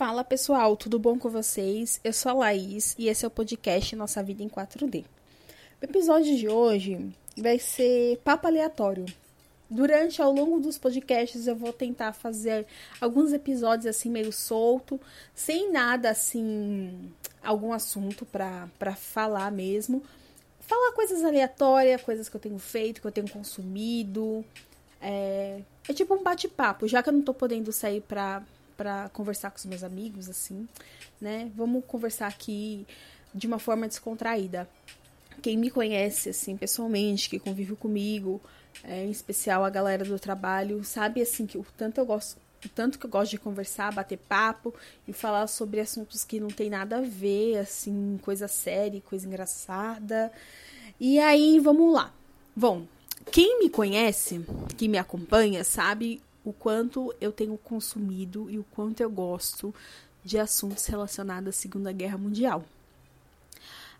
Fala pessoal, tudo bom com vocês? Eu sou a Laís e esse é o podcast Nossa Vida em 4D. O episódio de hoje vai ser papo aleatório. Durante, ao longo dos podcasts, eu vou tentar fazer alguns episódios assim, meio solto, sem nada assim, algum assunto para falar mesmo. Falar coisas aleatórias, coisas que eu tenho feito, que eu tenho consumido. É, é tipo um bate-papo, já que eu não tô podendo sair pra para conversar com os meus amigos, assim, né? Vamos conversar aqui de uma forma descontraída. Quem me conhece, assim, pessoalmente, que convive comigo, é, em especial a galera do trabalho, sabe, assim, que o tanto eu gosto o tanto que eu gosto de conversar, bater papo e falar sobre assuntos que não tem nada a ver, assim, coisa séria, coisa engraçada. E aí, vamos lá. Bom, quem me conhece, que me acompanha, sabe o quanto eu tenho consumido e o quanto eu gosto de assuntos relacionados à Segunda Guerra Mundial.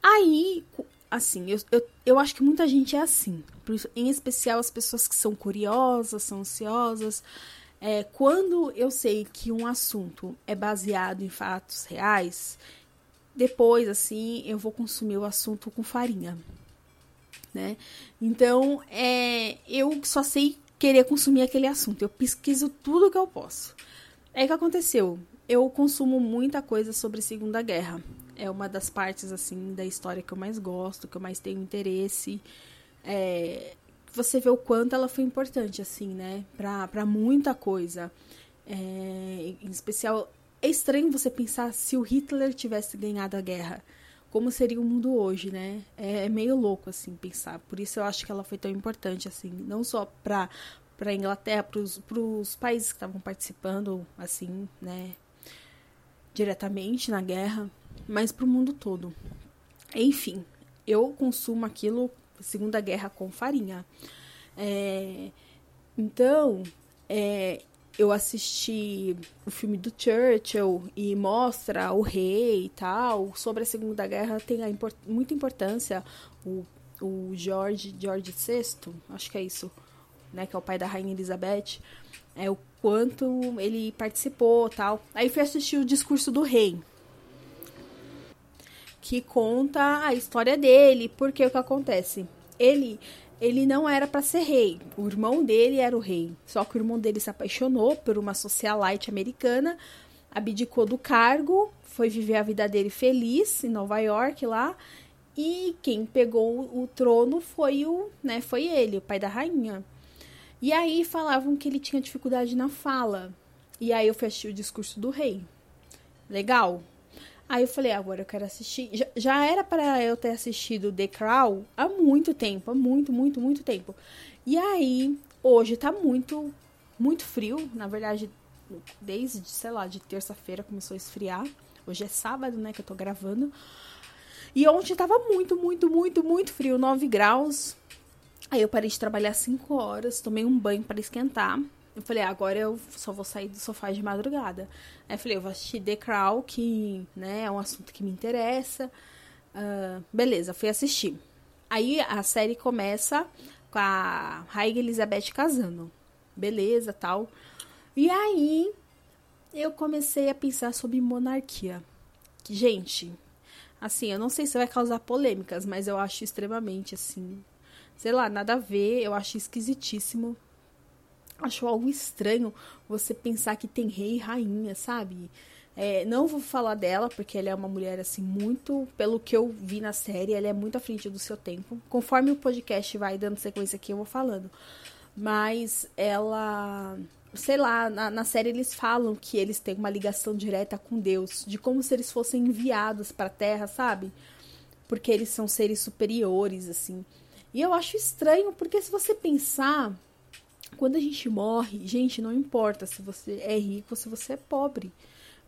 Aí, assim, eu, eu, eu acho que muita gente é assim, em especial as pessoas que são curiosas, são ansiosas. É, quando eu sei que um assunto é baseado em fatos reais, depois, assim, eu vou consumir o assunto com farinha. Né? Então, é, eu só sei querer consumir aquele assunto. Eu pesquiso tudo que eu posso. É que aconteceu. Eu consumo muita coisa sobre Segunda Guerra. É uma das partes assim da história que eu mais gosto, que eu mais tenho interesse. É, você vê o quanto ela foi importante assim, né, para muita coisa. É, em especial, é estranho você pensar se o Hitler tivesse ganhado a guerra como seria o mundo hoje, né? É, é, meio louco, assim, pensar. Por isso eu acho que ela foi tão importante, assim, não só para para Inglaterra, para os países que estavam participando, assim, né, diretamente na guerra, mas para o mundo todo. Enfim, eu consumo aquilo, Segunda Guerra, com farinha. É, então, é, eu assisti o filme do Churchill e mostra o rei e tal. Sobre a Segunda Guerra tem import muita importância o, o George, George VI, acho que é isso, né, que é o pai da rainha Elizabeth, é o quanto ele participou, tal. Aí fui assistir o discurso do rei, que conta a história dele, porque o que acontece? Ele ele não era para ser rei. O irmão dele era o rei. Só que o irmão dele se apaixonou por uma socialite americana, abdicou do cargo, foi viver a vida dele feliz em Nova York lá. E quem pegou o trono foi o, né, foi ele, o pai da rainha. E aí falavam que ele tinha dificuldade na fala. E aí eu fechei o discurso do rei. Legal, Aí eu falei, agora eu quero assistir. Já, já era para eu ter assistido The Crown há muito tempo, há muito, muito, muito tempo. E aí, hoje tá muito, muito frio. Na verdade, desde, sei lá, de terça-feira começou a esfriar. Hoje é sábado, né, que eu tô gravando. E ontem tava muito, muito, muito, muito frio, 9 graus. Aí eu parei de trabalhar 5 horas, tomei um banho para esquentar. Eu falei, agora eu só vou sair do sofá de madrugada. Aí eu falei, eu vou assistir The Crown, que né, é um assunto que me interessa. Uh, beleza, fui assistir. Aí a série começa com a Rainha Elizabeth casando. Beleza, tal. E aí eu comecei a pensar sobre monarquia. Gente, assim, eu não sei se vai causar polêmicas, mas eu acho extremamente assim, sei lá, nada a ver, eu acho esquisitíssimo acho algo estranho você pensar que tem rei e rainha, sabe? É, não vou falar dela, porque ela é uma mulher, assim, muito. Pelo que eu vi na série, ela é muito à frente do seu tempo. Conforme o podcast vai dando sequência aqui, eu vou falando. Mas ela. Sei lá, na, na série eles falam que eles têm uma ligação direta com Deus, de como se eles fossem enviados para a Terra, sabe? Porque eles são seres superiores, assim. E eu acho estranho, porque se você pensar quando a gente morre, gente, não importa se você é rico ou se você é pobre.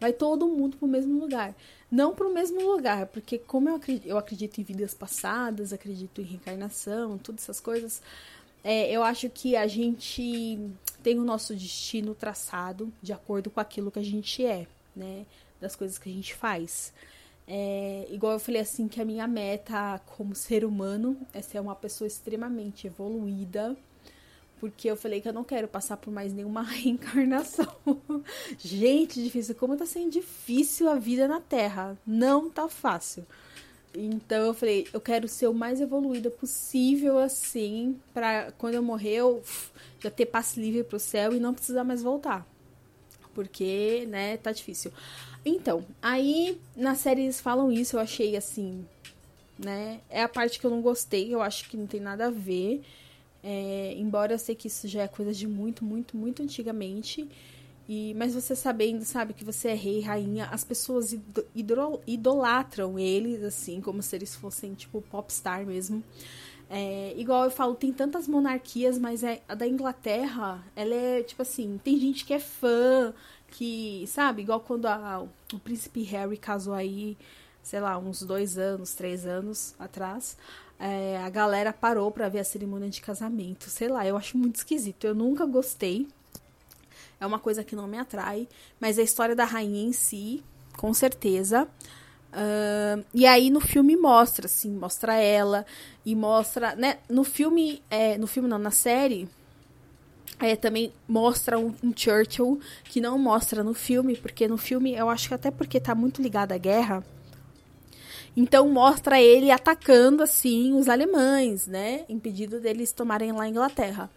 Vai todo mundo para o mesmo lugar. Não para o mesmo lugar, porque como eu acredito, eu acredito em vidas passadas, acredito em reencarnação, todas essas coisas, é, eu acho que a gente tem o nosso destino traçado de acordo com aquilo que a gente é, né? Das coisas que a gente faz. É, igual eu falei assim, que a minha meta como ser humano é ser uma pessoa extremamente evoluída, porque eu falei que eu não quero passar por mais nenhuma reencarnação. Gente, difícil. Como tá sendo difícil a vida na Terra. Não tá fácil. Então eu falei, eu quero ser o mais evoluída possível, assim, pra quando eu morrer, eu já ter passe livre pro céu e não precisar mais voltar. Porque, né, tá difícil. Então, aí na série eles falam isso, eu achei assim, né? É a parte que eu não gostei, eu acho que não tem nada a ver. É, embora eu sei que isso já é coisa de muito, muito, muito antigamente. E, mas você sabendo, sabe, que você é rei, rainha, as pessoas idolatram eles, assim, como se eles fossem, tipo, popstar mesmo. É, igual eu falo, tem tantas monarquias, mas é, a da Inglaterra, ela é, tipo assim, tem gente que é fã, que, sabe, igual quando a, o príncipe Harry casou aí, sei lá, uns dois anos, três anos atrás, é, a galera parou para ver a cerimônia de casamento. Sei lá, eu acho muito esquisito. Eu nunca gostei. É uma coisa que não me atrai. Mas a história da rainha em si, com certeza. Uh, e aí no filme mostra, assim, mostra ela e mostra, né? No filme, é, no filme não, na série, é, também mostra um, um, Churchill que não mostra no filme, porque no filme eu acho que até porque tá muito ligado à guerra. Então mostra ele atacando assim os alemães, né? Impedido deles tomarem lá a Inglaterra.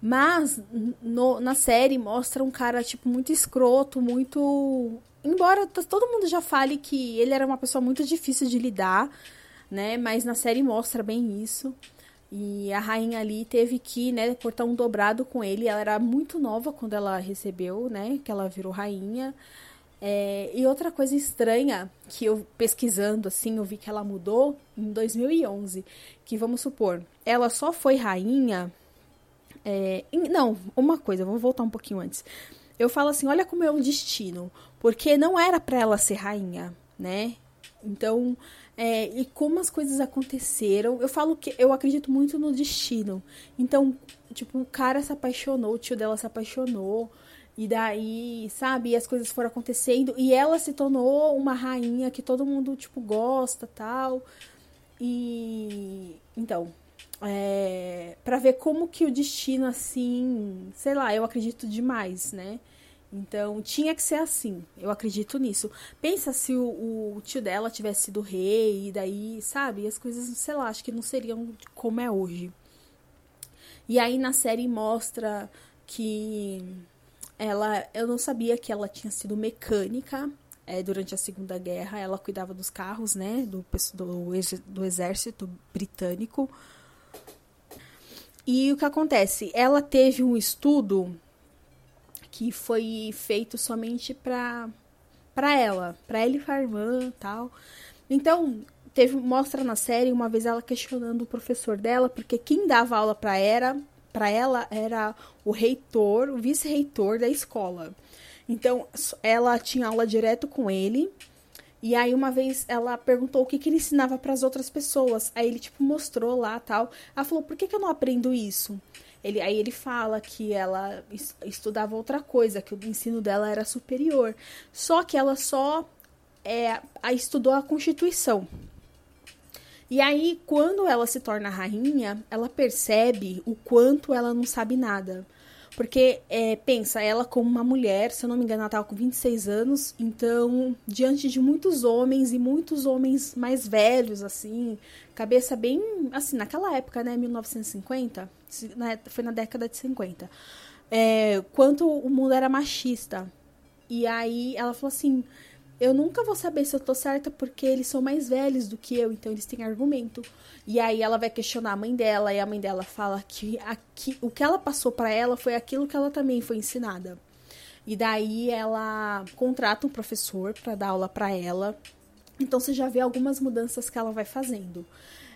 Mas no, na série mostra um cara tipo muito escroto, muito embora todo mundo já fale que ele era uma pessoa muito difícil de lidar, né? Mas na série mostra bem isso. E a rainha ali teve que, né, cortar um dobrado com ele. Ela era muito nova quando ela recebeu, né, que ela virou rainha. É, e outra coisa estranha que eu pesquisando assim, eu vi que ela mudou em 2011, que vamos supor, ela só foi rainha. É, em, não, uma coisa, vou voltar um pouquinho antes. Eu falo assim, olha como é o destino, porque não era para ela ser rainha, né? Então, é, e como as coisas aconteceram, eu falo que eu acredito muito no destino. Então, tipo, o cara se apaixonou, o tio dela se apaixonou, e daí, sabe, as coisas foram acontecendo, e ela se tornou uma rainha que todo mundo, tipo, gosta tal. E. Então, é, para ver como que o destino, assim, sei lá, eu acredito demais, né? Então, tinha que ser assim. Eu acredito nisso. Pensa se o, o, tio dela tivesse sido rei, e daí, sabe? As coisas, sei lá, acho que não seriam como é hoje. E aí na série mostra que ela. Eu não sabia que ela tinha sido mecânica. É, durante a Segunda Guerra, ela cuidava dos carros, né? Do, do, do exército britânico. E o que acontece? Ela teve um estudo que foi feito somente para para ela, para ela e pra irmã, tal. Então, teve mostra na série uma vez ela questionando o professor dela, porque quem dava aula para era para ela era o reitor, o vice-reitor da escola. Então, ela tinha aula direto com ele. E aí uma vez ela perguntou o que, que ele ensinava para as outras pessoas. Aí ele tipo mostrou lá, tal. Ela falou: "Por que, que eu não aprendo isso?" Ele, aí ele fala que ela estudava outra coisa, que o ensino dela era superior. Só que ela só é, estudou a Constituição. E aí, quando ela se torna rainha, ela percebe o quanto ela não sabe nada. Porque, é, pensa, ela como uma mulher, se eu não me engano, ela estava com 26 anos, então, diante de muitos homens e muitos homens mais velhos, assim, cabeça bem, assim, naquela época, né, 1950, foi na década de 50, é, quanto o mundo era machista. E aí ela falou assim: eu nunca vou saber se eu tô certa porque eles são mais velhos do que eu, então eles têm argumento. E aí ela vai questionar a mãe dela e a mãe dela fala que aqui, o que ela passou para ela foi aquilo que ela também foi ensinada. E daí ela contrata um professor para dar aula para ela. Então você já vê algumas mudanças que ela vai fazendo.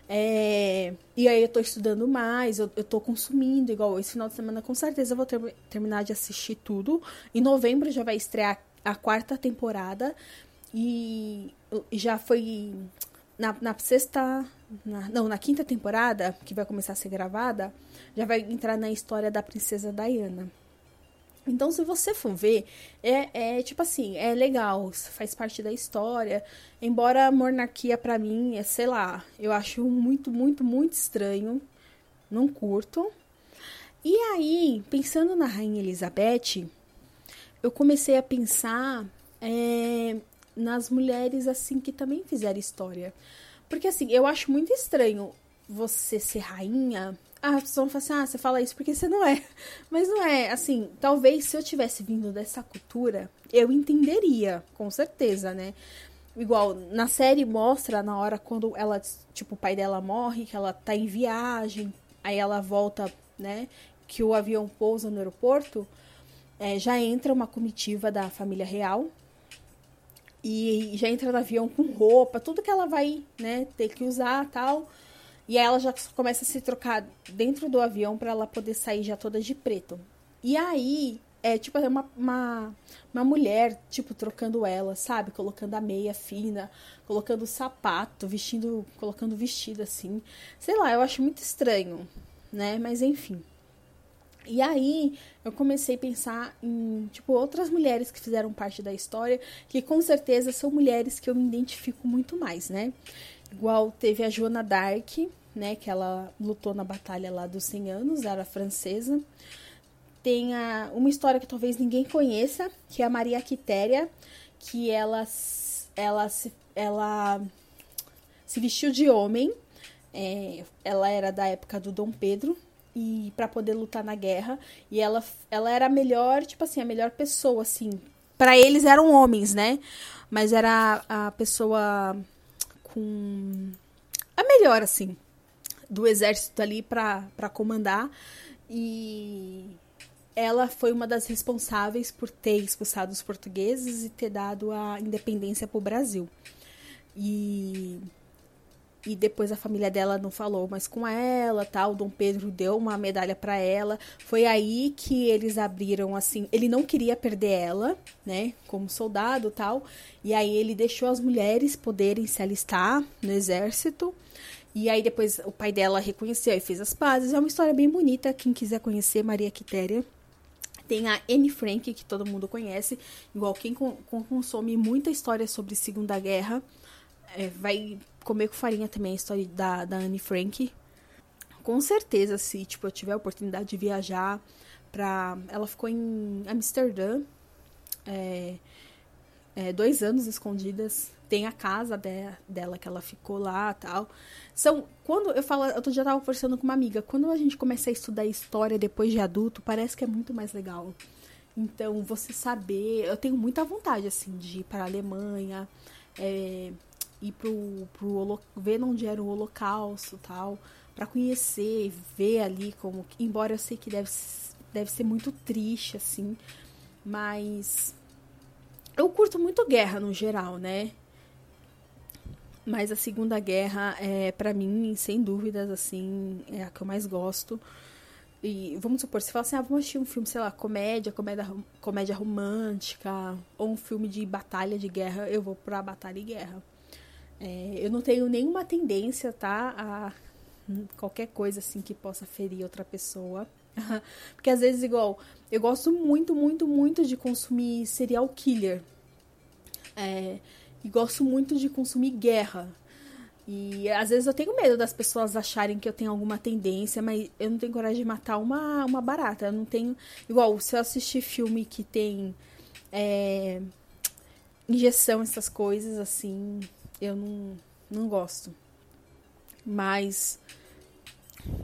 É, e aí eu tô estudando mais, eu, eu tô consumindo, igual esse final de semana com certeza eu vou ter, terminar de assistir tudo. Em novembro já vai estrear a quarta temporada e já foi na, na sexta. Na, não, na quinta temporada, que vai começar a ser gravada, já vai entrar na história da princesa Diana. Então, se você for ver, é, é tipo assim, é legal, faz parte da história. Embora a monarquia, para mim, é, sei lá, eu acho muito, muito, muito estranho. Não curto. E aí, pensando na Rainha Elizabeth, eu comecei a pensar é, nas mulheres assim que também fizeram história. Porque assim, eu acho muito estranho você ser rainha. Ah, as pessoas vão falar assim, ah, você fala isso porque você não é. Mas não é, assim, talvez se eu tivesse vindo dessa cultura, eu entenderia, com certeza, né? Igual, na série mostra na hora quando ela, tipo, o pai dela morre, que ela tá em viagem, aí ela volta, né? Que o avião pousa no aeroporto, é, já entra uma comitiva da família real e já entra no avião com roupa, tudo que ela vai, né, ter que usar tal. E aí ela já começa a se trocar dentro do avião para ela poder sair já toda de preto. E aí é tipo é uma, uma, uma mulher, tipo, trocando ela, sabe? Colocando a meia fina, colocando o sapato, vestindo, colocando vestido assim. Sei lá, eu acho muito estranho, né? Mas enfim. E aí eu comecei a pensar em, tipo, outras mulheres que fizeram parte da história, que com certeza são mulheres que eu me identifico muito mais, né? Igual teve a Joana Dark, né, que ela lutou na batalha lá dos 100 anos, era francesa tem a, uma história que talvez ninguém conheça, que é a Maria Quitéria, que ela, ela, se, ela se vestiu de homem. É, ela era da época do Dom Pedro e para poder lutar na guerra. E ela, ela era a melhor tipo assim a melhor pessoa assim. Para eles eram homens né? Mas era a, pessoa com a melhor assim do exército ali para comandar. E ela foi uma das responsáveis por ter expulsado os portugueses e ter dado a independência para o Brasil. E, e depois a família dela não falou mais com ela, tal. Dom Pedro deu uma medalha para ela. Foi aí que eles abriram assim. Ele não queria perder ela, né, como soldado, tal. E aí ele deixou as mulheres poderem se alistar no exército. E aí depois o pai dela reconheceu e fez as pazes. É uma história bem bonita. Quem quiser conhecer, Maria Quitéria. Tem a Anne Frank, que todo mundo conhece, igual quem consome muita história sobre Segunda Guerra, é, vai comer com farinha também a história da, da Anne Frank. Com certeza, se tipo, eu tiver a oportunidade de viajar pra. Ela ficou em Amsterdã. É, é, dois anos escondidas. Tem a casa de, dela que ela ficou lá tal. São. Quando eu falo. Eu já tava conversando com uma amiga. Quando a gente começa a estudar história depois de adulto, parece que é muito mais legal. Então, você saber. Eu tenho muita vontade, assim, de ir para Alemanha, é, ir pro, pro. ver onde era o Holocausto tal. para conhecer, ver ali como. Embora eu sei que deve, deve ser muito triste, assim. Mas eu curto muito guerra no geral, né? Mas a Segunda Guerra é para mim, sem dúvidas, assim, é a que eu mais gosto. E vamos supor, se fala assim, ah, vamos assistir um filme, sei lá, comédia, comédia, comédia romântica, ou um filme de batalha de guerra, eu vou pra batalha e guerra. É, eu não tenho nenhuma tendência, tá, a qualquer coisa assim que possa ferir outra pessoa. Porque às vezes, igual, eu gosto muito, muito, muito de consumir serial killer. É, e gosto muito de consumir guerra. E às vezes eu tenho medo das pessoas acharem que eu tenho alguma tendência, mas eu não tenho coragem de matar uma, uma barata. Eu não tenho. Igual, se eu assistir filme que tem é, injeção, essas coisas, assim, eu não, não gosto. Mas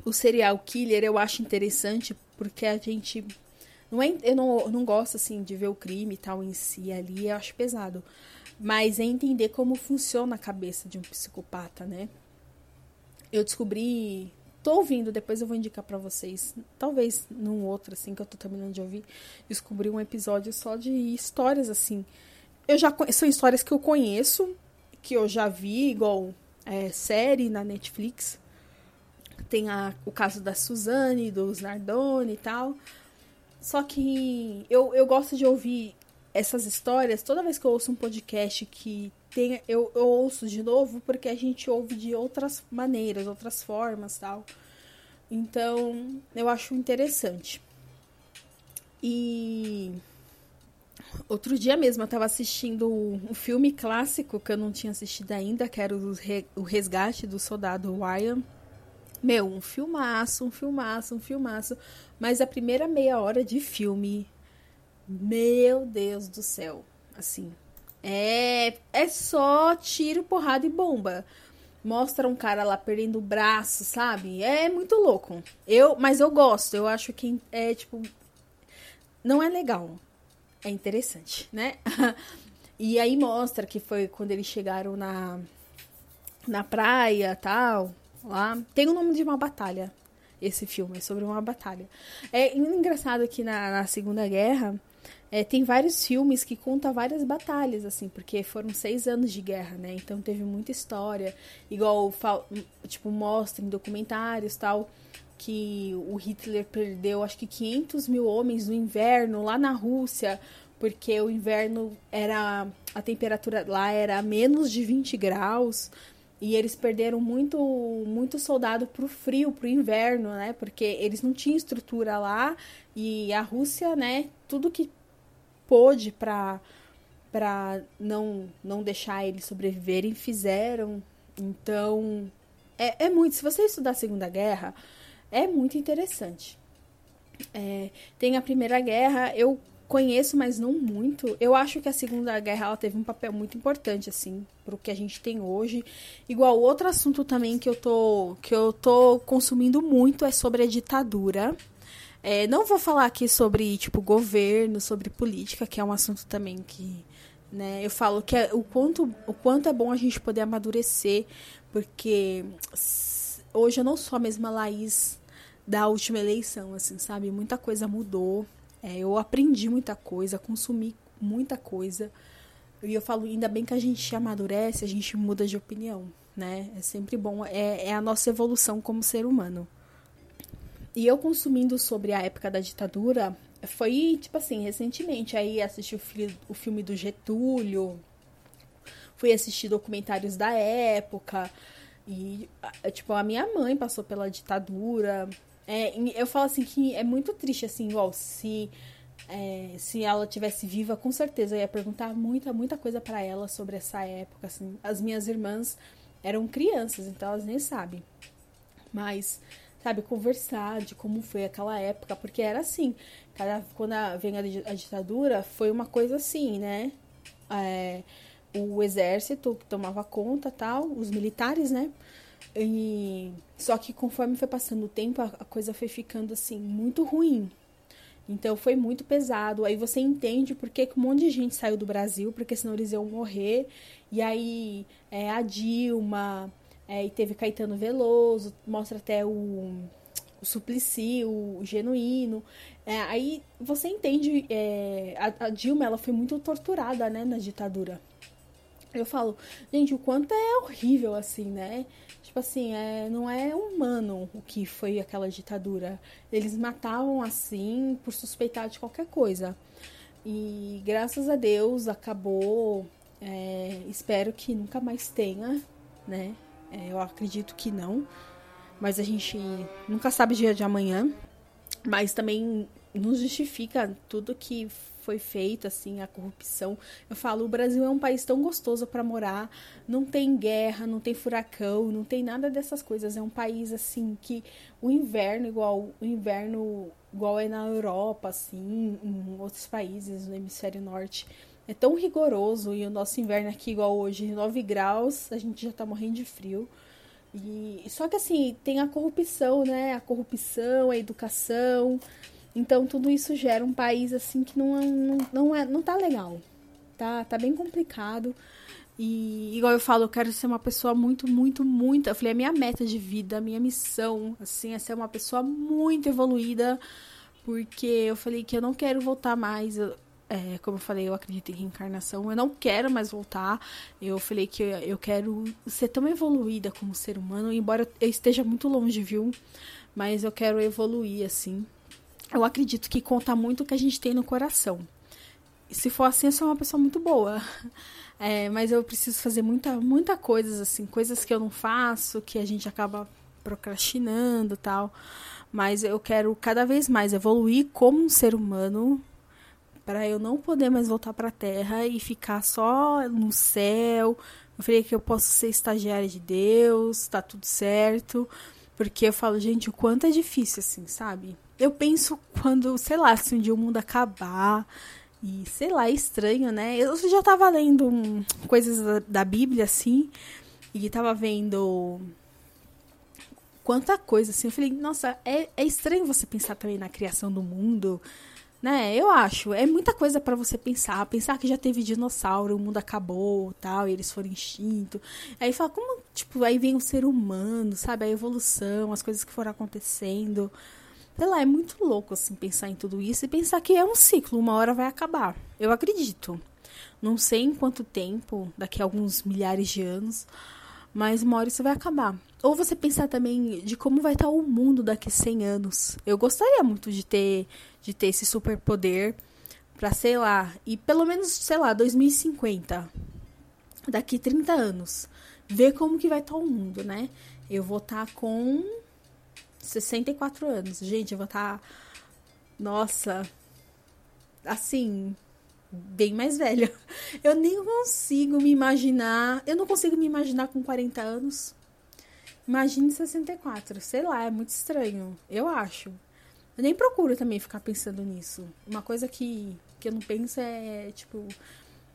o serial killer eu acho interessante porque a gente. Não é, eu não, não gosto assim de ver o crime e tal em si ali, eu acho pesado. Mas é entender como funciona a cabeça de um psicopata, né? Eu descobri. Tô ouvindo, depois eu vou indicar para vocês. Talvez num outro, assim, que eu tô terminando de ouvir. Descobri um episódio só de histórias, assim. Eu já São histórias que eu conheço, que eu já vi, igual é, série na Netflix. Tem a, o caso da Suzane, dos Nardoni e tal. Só que eu, eu gosto de ouvir essas histórias, toda vez que eu ouço um podcast que tem, eu, eu ouço de novo porque a gente ouve de outras maneiras, outras formas, tal. Então, eu acho interessante. E outro dia mesmo eu estava assistindo um filme clássico que eu não tinha assistido ainda, que era o Resgate do Soldado Ryan. Meu, um filmaço, um filmaço, um filmaço. Mas a primeira meia hora de filme, meu Deus do céu, assim, é é só tiro, porrada e bomba. Mostra um cara lá perdendo o braço, sabe? É muito louco. Eu, mas eu gosto. Eu acho que é tipo não é legal. É interessante, né? e aí mostra que foi quando eles chegaram na na praia, tal, lá. Tem o nome de uma batalha. Esse filme é sobre uma batalha. É engraçado que na, na Segunda Guerra é, tem vários filmes que contam várias batalhas, assim, porque foram seis anos de guerra, né? Então teve muita história. Igual, tipo, mostra em documentários tal, que o Hitler perdeu acho que 500 mil homens no inverno lá na Rússia, porque o inverno era. a temperatura lá era menos de 20 graus. E eles perderam muito, muito soldado pro frio, pro inverno, né? Porque eles não tinham estrutura lá e a Rússia, né? Tudo que pôde para para não não deixar eles sobreviverem fizeram. Então é, é muito. Se você estudar a Segunda Guerra, é muito interessante. É, tem a Primeira Guerra, eu conheço, mas não muito. Eu acho que a Segunda Guerra ela teve um papel muito importante, assim, pro que a gente tem hoje. Igual outro assunto também que eu tô, que eu tô consumindo muito é sobre a ditadura. É, não vou falar aqui sobre, tipo, governo, sobre política, que é um assunto também que, né, eu falo que é, o, quanto, o quanto é bom a gente poder amadurecer, porque hoje eu não sou a mesma Laís da última eleição, assim, sabe? Muita coisa mudou. É, eu aprendi muita coisa, consumi muita coisa. E eu falo, ainda bem que a gente amadurece, a gente muda de opinião, né? É sempre bom, é, é a nossa evolução como ser humano. E eu consumindo sobre a época da ditadura, foi, tipo assim, recentemente. Aí assisti o, o filme do Getúlio, fui assistir documentários da época. E, tipo, a minha mãe passou pela ditadura. É, eu falo assim que é muito triste, assim, igual se, é, se ela tivesse viva, com certeza eu ia perguntar muita, muita coisa para ela sobre essa época, assim. As minhas irmãs eram crianças, então elas nem sabem. Mas, sabe, conversar de como foi aquela época, porque era assim, cada, quando a, vem a, a ditadura, foi uma coisa assim, né? É, o exército que tomava conta tal, os militares, né? E só que conforme foi passando o tempo, a, coisa foi ficando assim muito ruim. Então foi muito pesado. Aí você entende por que um monte de gente saiu do Brasil, porque senão eles iam morrer. E aí é, a Dilma, é, e teve Caetano Veloso, mostra até o, o Suplicy, o, o Genuíno. É, aí você entende, é, a, a, Dilma ela foi muito torturada né, na ditadura. Eu falo, gente, o quanto é horrível assim, né? Tipo assim, é, não é humano o que foi aquela ditadura. Eles matavam assim por suspeitar de qualquer coisa. E graças a Deus acabou. É, espero que nunca mais tenha, né? É, eu acredito que não. Mas a gente nunca sabe dia de amanhã. Mas também não justifica tudo que foi feito, assim, a corrupção. Eu falo, o Brasil é um país tão gostoso para morar, não tem guerra, não tem furacão, não tem nada dessas coisas. É um país, assim, que o inverno, igual o inverno igual é na Europa, assim, em outros países no hemisfério norte, é tão rigoroso e o nosso inverno aqui, igual hoje, 9 graus, a gente já tá morrendo de frio. E, só que assim, tem a corrupção, né? A corrupção, a educação, então tudo isso gera um país assim que não, não, não, é, não tá legal. Tá, tá bem complicado. E igual eu falo, eu quero ser uma pessoa muito, muito, muito. Eu falei, a minha meta de vida, a minha missão, assim, é ser uma pessoa muito evoluída. Porque eu falei que eu não quero voltar mais. é, como eu falei, eu acredito em reencarnação. Eu não quero mais voltar. Eu falei que eu, eu quero ser tão evoluída como ser humano, embora eu esteja muito longe, viu? Mas eu quero evoluir, assim eu acredito que conta muito o que a gente tem no coração. Se for assim, eu sou uma pessoa muito boa. É, mas eu preciso fazer muita, muita coisas, assim, coisas que eu não faço, que a gente acaba procrastinando tal. Mas eu quero cada vez mais evoluir como um ser humano para eu não poder mais voltar para a Terra e ficar só no céu. Eu falei que eu posso ser estagiária de Deus, tá tudo certo Porque eu falo, gente, o quanto é difícil, assim, sabe? Eu penso quando, sei lá, se um dia o mundo acabar. E, sei lá, é estranho, né? Eu já tava lendo um, coisas da, da Bíblia, assim. E tava vendo quanta coisa, assim. Eu falei, nossa, é, é estranho você pensar também na criação do mundo, né? Eu acho. É muita coisa para você pensar. Pensar que já teve dinossauro, o mundo acabou, tal, e eles foram extintos. Aí fala, como, tipo, aí vem o ser humano, sabe? A evolução, as coisas que foram acontecendo. Sei lá, é muito louco, assim, pensar em tudo isso e pensar que é um ciclo, uma hora vai acabar. Eu acredito. Não sei em quanto tempo, daqui a alguns milhares de anos, mas uma hora isso vai acabar. Ou você pensar também de como vai estar o mundo daqui a 100 anos. Eu gostaria muito de ter, de ter esse superpoder para sei lá, e pelo menos, sei lá, 2050, daqui 30 anos, ver como que vai estar o mundo, né? Eu vou estar com 64 anos. Gente, eu vou estar nossa, assim, bem mais velha. Eu nem consigo me imaginar. Eu não consigo me imaginar com 40 anos. Imagine 64. Sei lá, é muito estranho. Eu acho. Eu nem procuro também ficar pensando nisso. Uma coisa que, que eu não penso é, tipo,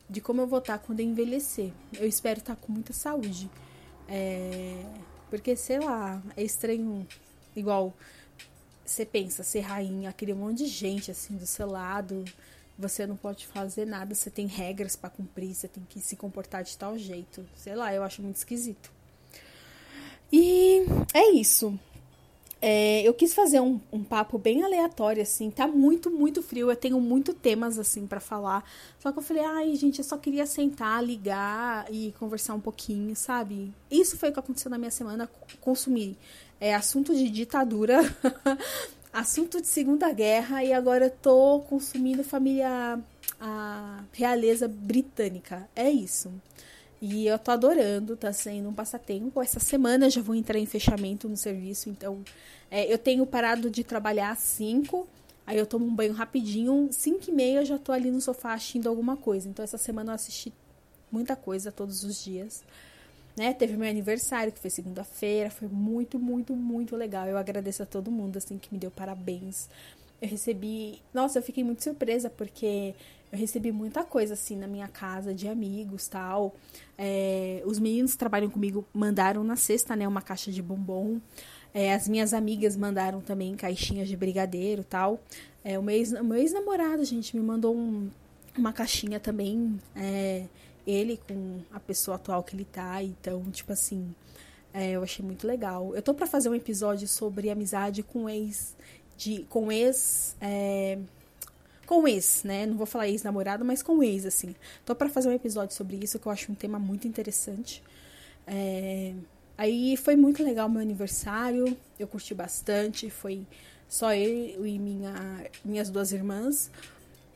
de como eu vou estar quando eu envelhecer. Eu espero estar com muita saúde. É, porque, sei lá, é estranho. Igual você pensa, ser rainha, aquele monte de gente assim do seu lado você não pode fazer nada, você tem regras para cumprir, você tem que se comportar de tal jeito. Sei lá, eu acho muito esquisito. E é isso. É, eu quis fazer um, um, papo bem aleatório, assim. Tá muito, muito frio. Eu tenho muito temas, assim, para falar. Só que eu falei, ai, gente, eu só queria sentar, ligar e conversar um pouquinho, sabe? Isso foi o que aconteceu na minha semana. Consumir é, assunto de ditadura assunto de Segunda Guerra e agora tô consumindo família a realeza britânica. É isso. E eu tô adorando, tá sendo um passatempo. Essa semana já vou entrar em fechamento no serviço, então é, eu tenho parado de trabalhar às 5, aí eu tomo um banho rapidinho, 5 e meia eu já tô ali no sofá assistindo alguma coisa. Então essa semana eu assisti muita coisa todos os dias. Né? Teve meu aniversário, que foi segunda-feira, foi muito, muito, muito legal. Eu agradeço a todo mundo, assim, que me deu parabéns. Eu recebi. Nossa, eu fiquei muito surpresa, porque eu recebi muita coisa, assim, na minha casa, de amigos tal. É, os meninos que trabalham comigo mandaram na sexta, né, uma caixa de bombom. É, as minhas amigas mandaram também caixinhas de brigadeiro tal. É, o meu ex-namorado, ex gente, me mandou um, uma caixinha também. É, ele com a pessoa atual que ele tá. Então, tipo assim, é, eu achei muito legal. Eu tô para fazer um episódio sobre amizade com ex. De, com ex. É, com ex, né? Não vou falar ex-namorado, mas com ex, assim. Tô para fazer um episódio sobre isso, que eu acho um tema muito interessante. É, aí foi muito legal meu aniversário, eu curti bastante. Foi só eu e minha, minhas duas irmãs.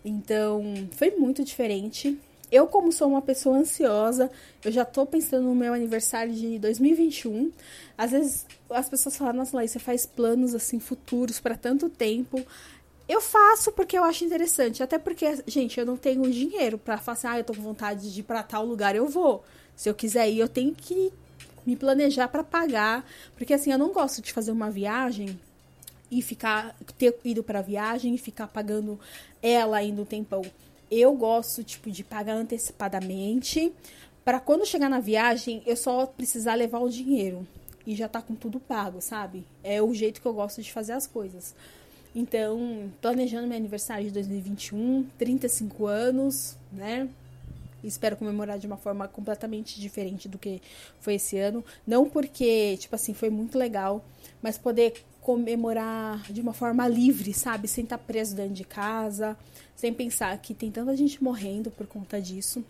Então, foi muito diferente eu, como sou uma pessoa ansiosa, eu já tô pensando no meu aniversário de 2021. Às vezes as pessoas falam, nossa, Laís, você faz planos assim futuros para tanto tempo. Eu faço porque eu acho interessante. Até porque, gente, eu não tenho dinheiro para falar assim, ah, eu tô com vontade de ir pra tal lugar, eu vou. Se eu quiser ir, eu tenho que me planejar para pagar. Porque assim, eu não gosto de fazer uma viagem e ficar, ter ido pra viagem e ficar pagando ela ainda um tempão eu gosto, tipo, de pagar antecipadamente, para quando chegar na viagem, eu só precisar levar o dinheiro e já tá com tudo pago, sabe? É o jeito que eu gosto de fazer as coisas. Então, planejando meu aniversário de 2021, 35 anos, né? Espero comemorar de uma forma completamente diferente do que foi esse ano. Não porque, tipo assim, foi muito legal, mas poder comemorar de uma forma livre, sabe? Sem estar preso dentro de casa, sem pensar que tem tanta gente morrendo por conta disso.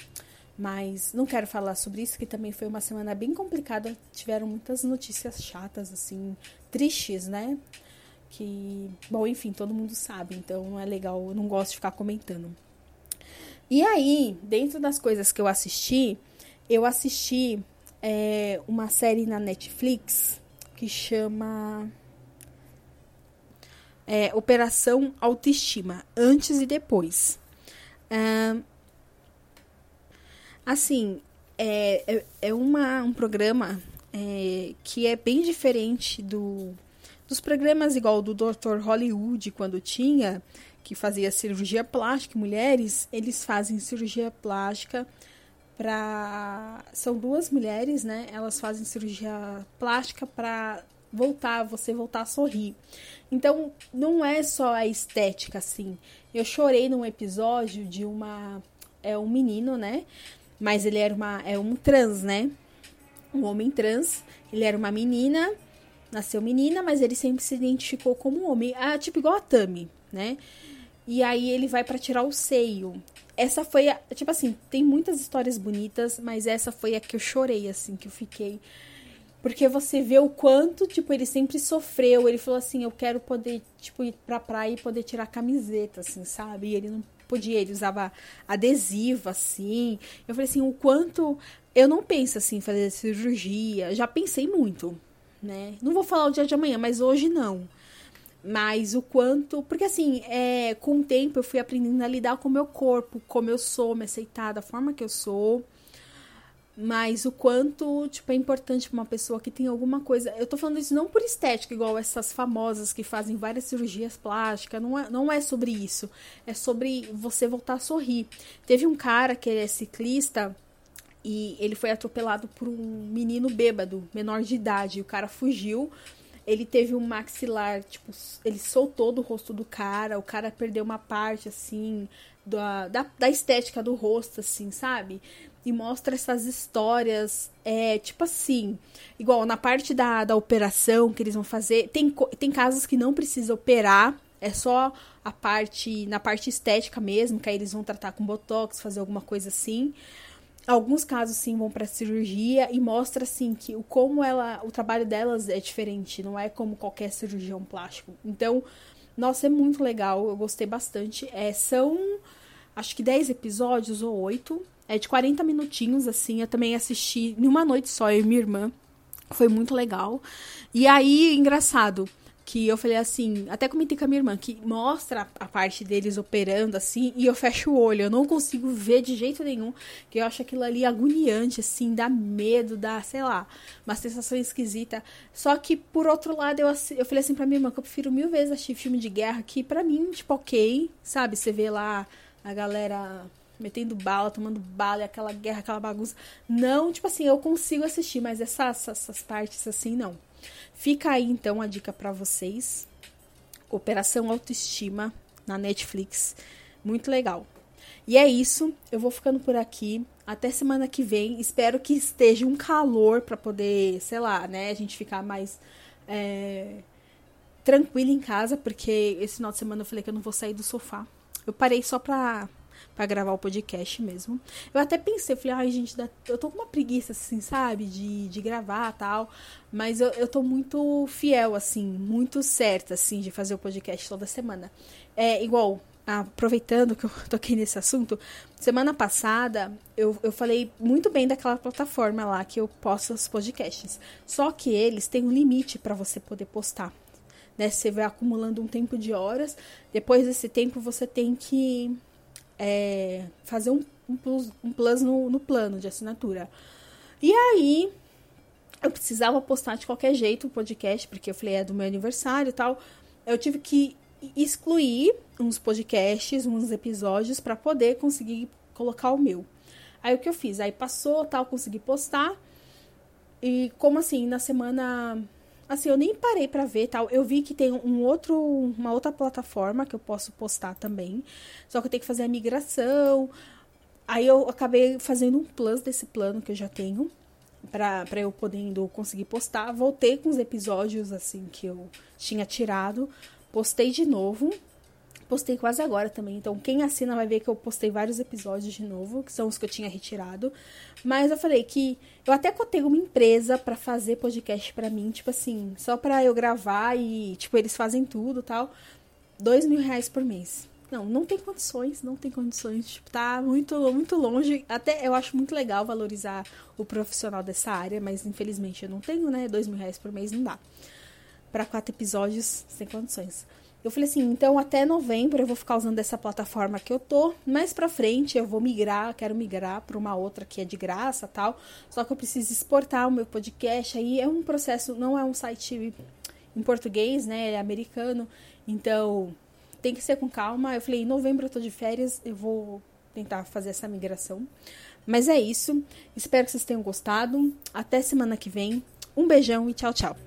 Mas não quero falar sobre isso, que também foi uma semana bem complicada. Tiveram muitas notícias chatas, assim, tristes, né? Que, bom, enfim, todo mundo sabe, então não é legal, eu não gosto de ficar comentando. E aí, dentro das coisas que eu assisti, eu assisti é, uma série na Netflix que chama é, Operação Autoestima, antes e depois. Assim, é, é, é uma, um programa é, que é bem diferente do, dos programas igual do Dr. Hollywood, quando tinha, que fazia cirurgia plástica, mulheres, eles fazem cirurgia plástica para são duas mulheres, né? Elas fazem cirurgia plástica para voltar, você voltar a sorrir. Então, não é só a estética assim. Eu chorei num episódio de uma é um menino, né? Mas ele era uma é um trans, né? Um homem trans. Ele era uma menina, nasceu menina, mas ele sempre se identificou como homem. Ah, tipo igual a Tami, né? E aí ele vai para tirar o seio. Essa foi a, tipo assim, tem muitas histórias bonitas, mas essa foi a que eu chorei assim, que eu fiquei porque você vê o quanto, tipo, ele sempre sofreu. Ele falou assim: "Eu quero poder, tipo, ir pra praia e poder tirar camiseta, assim, sabe?" E ele não podia, ele usava adesivo assim. Eu falei assim, o quanto eu não penso assim fazer cirurgia, já pensei muito, né? Não vou falar o dia de amanhã, mas hoje não. Mas o quanto. Porque assim, é, com o tempo eu fui aprendendo a lidar com o meu corpo, como eu sou, me aceitar da forma que eu sou. Mas o quanto, tipo, é importante para uma pessoa que tem alguma coisa. Eu tô falando isso não por estética, igual essas famosas que fazem várias cirurgias plásticas. Não é, não é sobre isso. É sobre você voltar a sorrir. Teve um cara que é ciclista e ele foi atropelado por um menino bêbado, menor de idade. O cara fugiu ele teve um maxilar, tipo, ele soltou do rosto do cara, o cara perdeu uma parte, assim, da, da, da estética do rosto, assim, sabe? E mostra essas histórias, é, tipo assim, igual na parte da, da operação que eles vão fazer, tem, tem casos que não precisa operar, é só a parte, na parte estética mesmo, que aí eles vão tratar com botox, fazer alguma coisa assim. Alguns casos sim vão para cirurgia e mostra assim que o como ela, o trabalho delas é diferente, não é como qualquer cirurgião plástico. Então, nossa, é muito legal, eu gostei bastante. É, são acho que 10 episódios ou 8, é de 40 minutinhos assim. Eu também assisti em uma noite só eu e minha irmã. Foi muito legal. E aí, engraçado, que eu falei assim, até comentei com a minha irmã, que mostra a parte deles operando assim, e eu fecho o olho, eu não consigo ver de jeito nenhum, que eu acho aquilo ali agoniante, assim, dá medo, dá, sei lá, uma sensação esquisita. Só que, por outro lado, eu, eu falei assim pra minha irmã que eu prefiro mil vezes assistir filme de guerra, que pra mim, tipo, ok, sabe? Você vê lá a galera metendo bala, tomando bala, aquela guerra, aquela bagunça. Não, tipo assim, eu consigo assistir, mas essas, essas partes assim, não. Fica aí então a dica para vocês. Operação Autoestima na Netflix. Muito legal. E é isso, eu vou ficando por aqui. Até semana que vem. Espero que esteja um calor para poder, sei lá, né, a gente ficar mais é, tranquilo em casa, porque esse final de semana eu falei que eu não vou sair do sofá. Eu parei só pra para gravar o podcast mesmo. Eu até pensei, eu falei, ai, gente, eu tô com uma preguiça, assim, sabe? De, de gravar tal. Mas eu, eu tô muito fiel, assim, muito certa, assim, de fazer o podcast toda semana. É igual, aproveitando que eu toquei nesse assunto, semana passada eu, eu falei muito bem daquela plataforma lá que eu posto os podcasts. Só que eles têm um limite para você poder postar. Né? Você vai acumulando um tempo de horas, depois desse tempo você tem que é, fazer um, um plus, um plus no, no plano de assinatura. E aí, eu precisava postar de qualquer jeito o podcast, porque eu falei, é do meu aniversário e tal. Eu tive que excluir uns podcasts, uns episódios, para poder conseguir colocar o meu. Aí o que eu fiz? Aí passou, tal, consegui postar. E como assim, na semana Assim, eu nem parei para ver tal. Eu vi que tem um outro, uma outra plataforma que eu posso postar também. Só que eu tenho que fazer a migração. Aí eu acabei fazendo um plus desse plano que eu já tenho. Pra eu podendo conseguir postar. Voltei com os episódios, assim, que eu tinha tirado. Postei de novo. Postei quase agora também. Então, quem assina vai ver que eu postei vários episódios de novo, que são os que eu tinha retirado. Mas eu falei que eu até cotei uma empresa para fazer podcast para mim, tipo assim, só pra eu gravar e, tipo, eles fazem tudo tal. Dois mil reais por mês. Não, não tem condições, não tem condições. Tipo, tá muito, muito longe. Até eu acho muito legal valorizar o profissional dessa área, mas infelizmente eu não tenho, né? Dois mil reais por mês não dá. Para quatro episódios, sem condições. Eu falei assim, então até novembro eu vou ficar usando essa plataforma que eu tô. Mais pra frente eu vou migrar, quero migrar para uma outra que é de graça tal. Só que eu preciso exportar o meu podcast. Aí é um processo, não é um site em português, né? Ele é americano. Então tem que ser com calma. Eu falei, em novembro eu tô de férias, eu vou tentar fazer essa migração. Mas é isso. Espero que vocês tenham gostado. Até semana que vem. Um beijão e tchau, tchau.